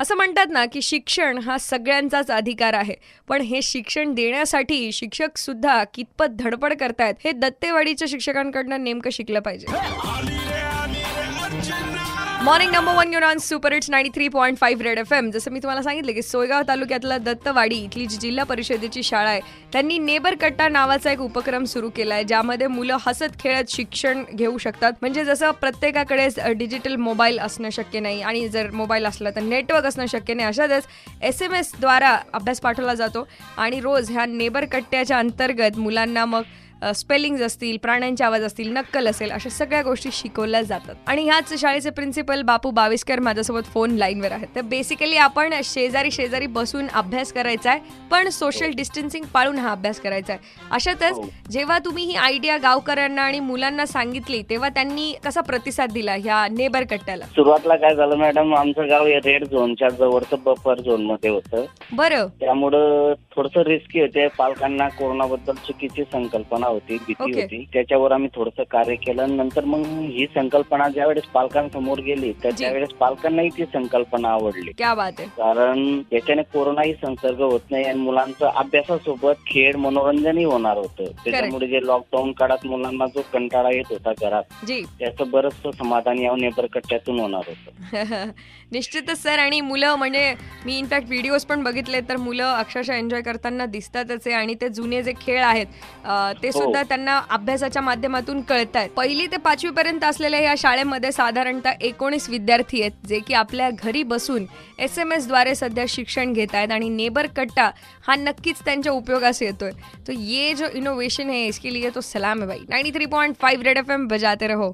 असं म्हणतात ना की शिक्षण हा सगळ्यांचाच अधिकार आहे. पण हे शिक्षण देण्यासाठी शिक्षक सुद्धा कितपत धडपड करतायत हे दत्तेवाडीच्या शिक्षकांकडनं नेमकं शिकलं पाहिजे. मॉर्निंग नंबर वन घेऊन on super it's ninety three point five red F M जसं मी तुम्हाला सांगितलं की सोयगाव तालुक्यातला दत्तवाडी इथली जी जिल्हा परिषदेची शाळा आहे त्यांनी नेबर कट्टा नावाचा एक उपक्रम सुरू केला आहे ज्यामध्ये मुलं हसत खेळत शिक्षण घेऊ शकतात. म्हणजे जसं प्रत्येकाकडे डिजिटल मोबाईल असणं शक्य नाही आणि जर मोबाईल असला तर नेटवर्क असणं शक्य नाही. अशातच एस एम एसद्वारा अभ्यास पाठवला जातो आणि रोज ह्या नेबर कट्ट्याच्या अंतर्गत मुलांना मग स्पेलिंग्ज असतील प्राण्यांचे आवाज असतील नक्कल असेल अशा सगळ्या गोष्टी शिकवल्या जातात. आणि ह्याच शाळेचे प्रिन्सिपल बापू बाविस्कर माझ्यासोबत फोन लाईनवर आहेत. तर बेसिकली आपण शेजारी शेजारी बसून अभ्यास करायचा आहे पण सोशल डिस्टन्सिंग पाळून हा अभ्यास करायचा आहे अशातच हो. जेव्हा तुम्ही ही आयडिया गावकऱ्यांना आणि मुलांना सांगितली तेव्हा त्यांनी कसा प्रतिसाद दिला ह्या नेबर कट्ट्याला? सुरुवातीला काय झालं मॅडम आमचं गाव रेड झोनच्या जवळचं बफर झोनमध्ये होतं. बरं. त्यामुळं थोडस रिस्की होते पालकांना कोरोनाबद्दल चुकीची संकल्पना होती भीती ओके. होती. त्याच्यावर आम्ही थोडस कार्य केलं नंतर मग ही संकल्पना ज्यावेळेस पालकांसमोर गेली तर जी. त्यावेळेस पालकांनाही ती संकल्पना आवडली. क्या बात आहे. कारण याच्याने कोरोनाही संसर्ग होत नाही आणि मुलांचं अभ्यासासोबत खेळ मनोरंजनही होणार होतं. त्याच्यामुळे जे लॉकडाऊन काळात मुलांना जो कंटाळा येत होता घरात जी. त्याचं बरंचसं समाधान या नेबरकट्ट्यातून होणार होतं. निश्चितच सर. आणि मुलं म्हणजे मी इनफॅक्ट व्हिडिओज पण बघितले तर मुलं अक्षरशः एन्जॉय करताना दिसतातच आहे आणि ते जुने जे खेळ आहेत ते हो. सुद्धा त्यांना अभ्यासाच्या माध्यमातून कळत आहेत पहिली ते पाचवी पर्यंत असलेल्या या शाळेमध्ये साधारणतः एकोणीस विद्यार्थी आहेत जे की आपल्या घरी बसून एस एम एसद्वारे सध्या शिक्षण घेत आहेत आणि नेबर कट्टा हा नक्कीच त्यांच्या उपयोगास येतोय. तो ये जो इनोव्हेशन है इसके लिए तो सलाम है भाई. 93.5 रेड एफ एम बजाते रहो.